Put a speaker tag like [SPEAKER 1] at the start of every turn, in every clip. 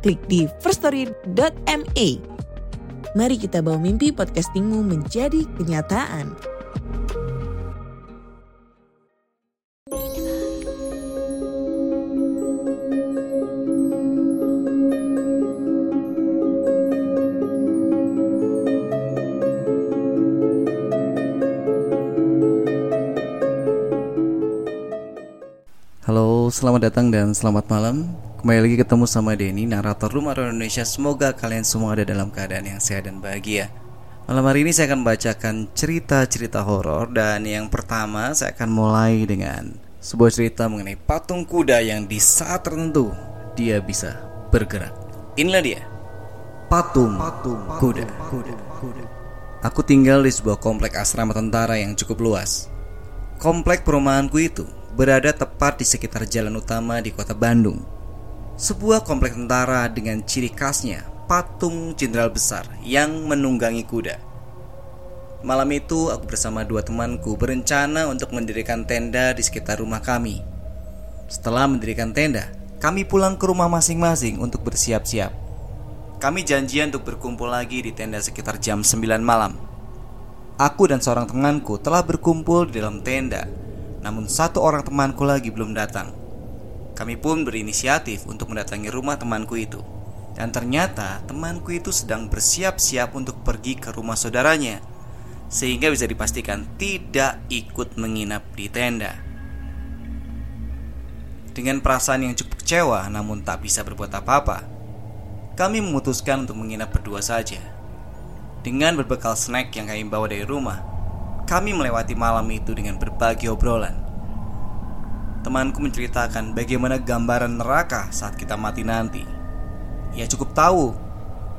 [SPEAKER 1] klik di firststory.me. Mari kita bawa mimpi podcastingmu menjadi kenyataan.
[SPEAKER 2] Halo, selamat datang dan selamat malam. Kembali lagi ketemu sama Denny, narator Rumah Horor Indonesia. Semoga kalian semua ada dalam keadaan yang sehat dan bahagia. Malam hari ini saya akan bacakan cerita-cerita horor dan yang pertama saya akan mulai dengan sebuah cerita mengenai patung kuda yang di saat tertentu dia bisa bergerak. Inilah dia. Patung, patung kuda. kuda. kuda. Aku tinggal di sebuah komplek asrama tentara yang cukup luas. Komplek perumahanku itu berada tepat di sekitar jalan utama di kota Bandung. Sebuah komplek tentara dengan ciri khasnya patung jenderal besar yang menunggangi kuda. Malam itu aku bersama dua temanku berencana untuk mendirikan tenda di sekitar rumah kami. Setelah mendirikan tenda, kami pulang ke rumah masing-masing untuk bersiap-siap. Kami janjian untuk berkumpul lagi di tenda sekitar jam 9 malam. Aku dan seorang temanku telah berkumpul di dalam tenda namun satu orang temanku lagi belum datang. Kami pun berinisiatif untuk mendatangi rumah temanku itu. Dan ternyata temanku itu sedang bersiap-siap untuk pergi ke rumah saudaranya. Sehingga bisa dipastikan tidak ikut menginap di tenda. Dengan perasaan yang cukup kecewa namun tak bisa berbuat apa-apa, kami memutuskan untuk menginap berdua saja. Dengan berbekal snack yang kami bawa dari rumah, kami melewati malam itu dengan berbagai obrolan. Temanku menceritakan bagaimana gambaran neraka saat kita mati nanti. Ia cukup tahu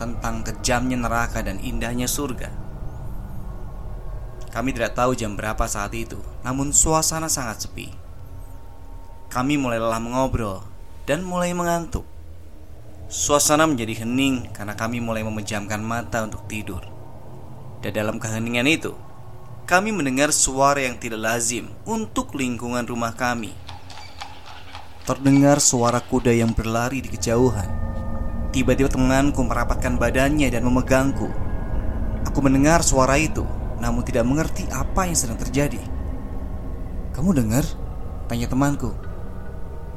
[SPEAKER 2] tentang kejamnya neraka dan indahnya surga. Kami tidak tahu jam berapa saat itu, namun suasana sangat sepi. Kami mulai lelah mengobrol dan mulai mengantuk. Suasana menjadi hening karena kami mulai memejamkan mata untuk tidur. Dan dalam keheningan itu, kami mendengar suara yang tidak lazim untuk lingkungan rumah kami. Terdengar suara kuda yang berlari di kejauhan. Tiba-tiba temanku merapatkan badannya dan memegangku. Aku mendengar suara itu, namun tidak mengerti apa yang sedang terjadi. "Kamu dengar?" tanya temanku.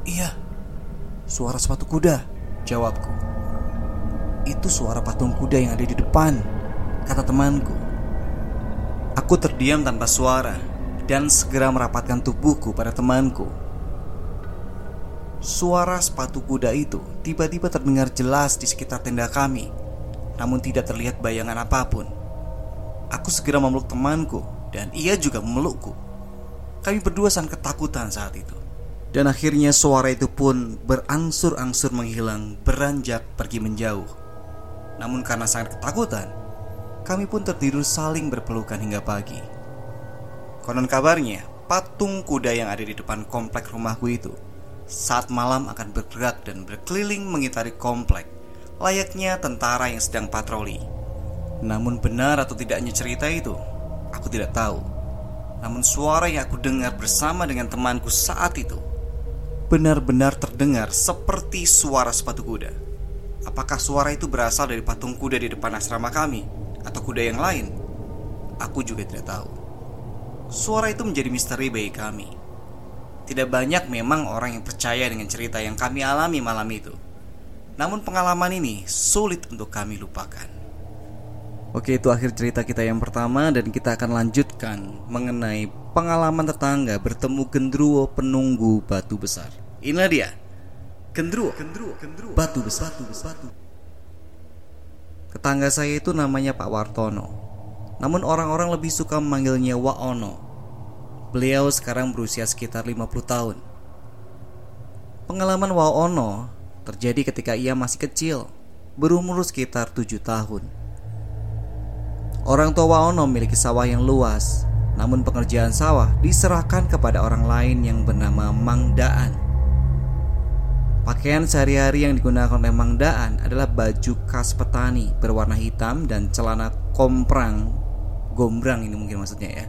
[SPEAKER 2] "Iya, suara sepatu kuda," jawabku. "Itu suara patung kuda yang ada di depan," kata temanku. Aku terdiam tanpa suara dan segera merapatkan tubuhku pada temanku. Suara sepatu kuda itu tiba-tiba terdengar jelas di sekitar tenda kami, namun tidak terlihat bayangan apa pun. Aku segera memeluk temanku dan ia juga memelukku. Kami berdua sangat ketakutan saat itu. Dan akhirnya suara itu pun berangsur-angsur menghilang, beranjak pergi menjauh. Namun karena sangat ketakutan, kami pun tertidur saling berpelukan hingga pagi. Konon kabarnya, patung kuda yang ada di depan komplek rumahku itu saat malam akan bergerak dan berkeliling mengitari komplek, layaknya tentara yang sedang patroli. Namun benar atau tidaknya cerita itu, aku tidak tahu. Namun suara yang aku dengar bersama dengan temanku saat itu benar-benar terdengar seperti suara sepatu kuda. Apakah suara itu berasal dari patung kuda di depan asrama kami atau kuda yang lain? Aku juga tidak tahu. Suara itu menjadi misteri bagi kami. Tidak banyak memang orang yang percaya dengan cerita yang kami alami malam itu. Namun pengalaman ini sulit untuk kami lupakan. Oke, itu akhir cerita kita yang pertama dan kita akan lanjutkan mengenai pengalaman tetangga bertemu gendruwo penunggu batu besar. Inilah dia. Gendruwo. Batu besar, batu besar. Tetangga saya itu namanya Pak Wartono. Namun orang-orang lebih suka memanggilnya Waono. Beliau sekarang berusia sekitar 50 tahun. Pengalaman Waono terjadi ketika ia masih kecil berumur sekitar tujuh tahun. Orang tua Waono memiliki sawah yang luas, namun pengerjaan sawah diserahkan kepada orang lain yang bernama Mang Daan. Pakaian sehari-hari yang digunakan oleh Mang Daan adalah baju khas petani berwarna hitam dan celana komprang, gombrang ini mungkin maksudnya ya,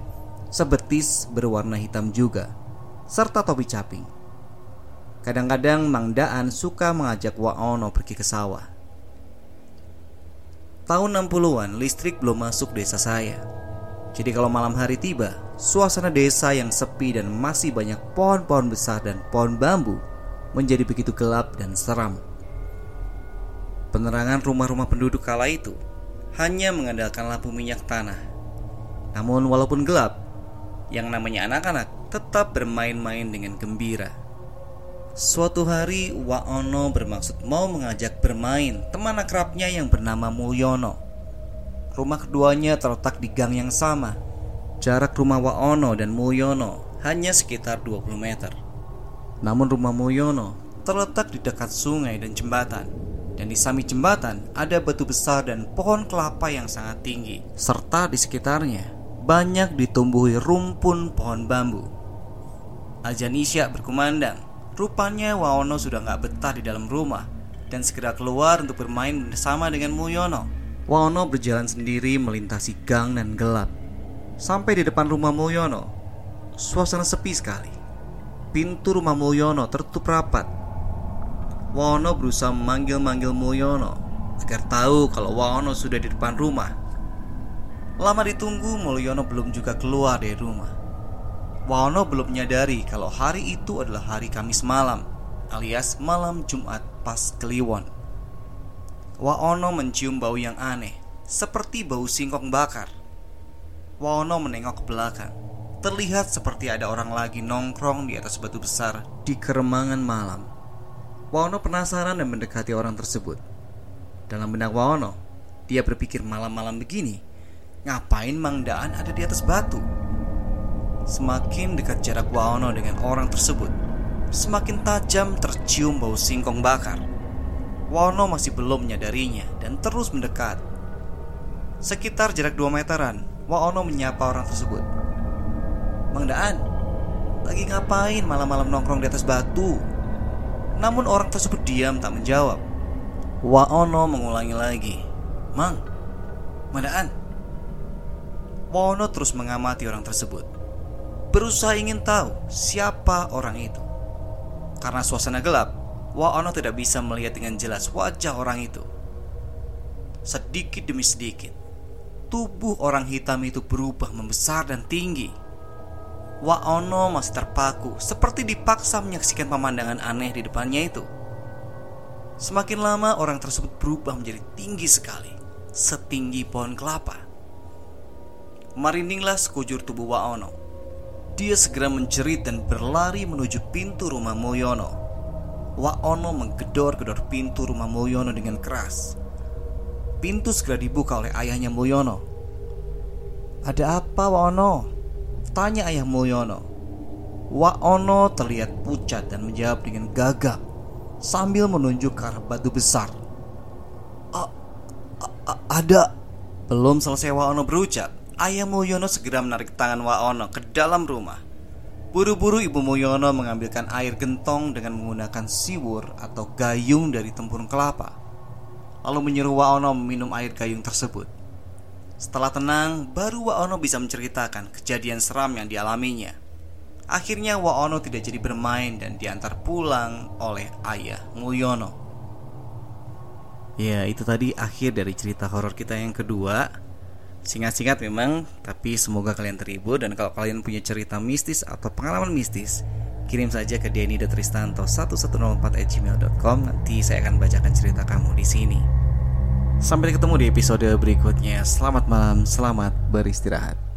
[SPEAKER 2] sebetis berwarna hitam juga, serta topi caping. Kadang-kadang Mang Daan suka mengajak Waono pergi ke sawah. Tahun 60-an listrik belum masuk desa saya. Jadi kalau malam hari tiba, suasana desa yang sepi dan masih banyak pohon-pohon besar dan pohon bambu menjadi begitu gelap dan seram. Penerangan rumah-rumah penduduk kala itu hanya mengandalkan lampu minyak tanah. Namun walaupun gelap, yang namanya anak-anak tetap bermain-main dengan gembira. Suatu hari Waono bermaksud mau mengajak bermain teman akrabnya yang bernama Mulyono. Rumah keduanya terletak di gang yang sama. Jarak rumah Waono dan Mulyono hanya sekitar 20 meter. Namun rumah Mulyono terletak di dekat sungai dan jembatan. Dan di samping jembatan ada batu besar dan pohon kelapa yang sangat tinggi. Serta di sekitarnya banyak ditumbuhi rumpun pohon bambu. Ajan Isya berkumandang Rupanya Waono sudah nggak betah di dalam rumah dan segera keluar untuk bermain bersama dengan Mulyono. Waono berjalan sendiri melintasi gang dan gelap. Sampai di depan rumah Mulyono, suasana sepi sekali. Pintu rumah Mulyono tertutup rapat. Waono berusaha memanggil-manggil Mulyono agar tahu kalau Waono sudah di depan rumah. Lama ditunggu, Mulyono belum juga keluar dari rumah. Waono belum menyadari kalau hari itu adalah hari Kamis malam, alias malam Jumat pas Kliwon. Waono mencium bau yang aneh, seperti bau singkong bakar. Waono menengok ke belakang. Terlihat seperti ada orang lagi nongkrong di atas batu besar di keremangan malam. Waono penasaran dan mendekati orang tersebut. Dalam benak Waono, dia berpikir malam-malam begini, ngapain Mang Daan ada di atas batu? Semakin dekat jarak Waono dengan orang tersebut, semakin tajam tercium bau singkong bakar. Waono masih belum menyadarinya dan terus mendekat. Sekitar jarak 2 meteran, Waono menyapa orang tersebut. Mang Daan, lagi ngapain malam-malam nongkrong di atas batu? Namun orang tersebut diam tak menjawab. Waono mengulangi lagi. Mang, Mang Daan. Waono terus mengamati orang tersebut berusaha ingin tahu siapa orang itu. Karena suasana gelap, Waono tidak bisa melihat dengan jelas wajah orang itu. Sedikit demi sedikit, tubuh orang hitam itu berubah membesar dan tinggi. Waono masih terpaku, seperti dipaksa menyaksikan pemandangan aneh di depannya itu. Semakin lama orang tersebut berubah menjadi tinggi sekali, setinggi pohon kelapa. Merindinglah sekujur tubuh Waono dia segera menjerit dan berlari menuju pintu rumah Mulyono. Waono menggedor-gedor pintu rumah Mulyono dengan keras. Pintu segera dibuka oleh ayahnya Mulyono. Ada apa Waono? Tanya ayah Mulyono. Waono terlihat pucat dan menjawab dengan gagap sambil menunjuk ke arah batu besar. A -a ada. Belum selesai Waono berucap, Ayah Mulyono segera menarik tangan Waono ke dalam rumah. Buru-buru Ibu Mulyono mengambilkan air gentong dengan menggunakan siwur atau gayung dari tempurung kelapa. Lalu menyuruh Waono meminum air gayung tersebut. Setelah tenang, baru Waono bisa menceritakan kejadian seram yang dialaminya. Akhirnya Waono tidak jadi bermain dan diantar pulang oleh ayah Mulyono. Ya, itu tadi akhir dari cerita horor kita yang kedua. Singkat-singkat memang, tapi semoga kalian terhibur dan kalau kalian punya cerita mistis atau pengalaman mistis, kirim saja ke denny.tristanto1104@gmail.com. Nanti saya akan bacakan cerita kamu di sini. Sampai ketemu di episode berikutnya. Selamat malam, selamat beristirahat.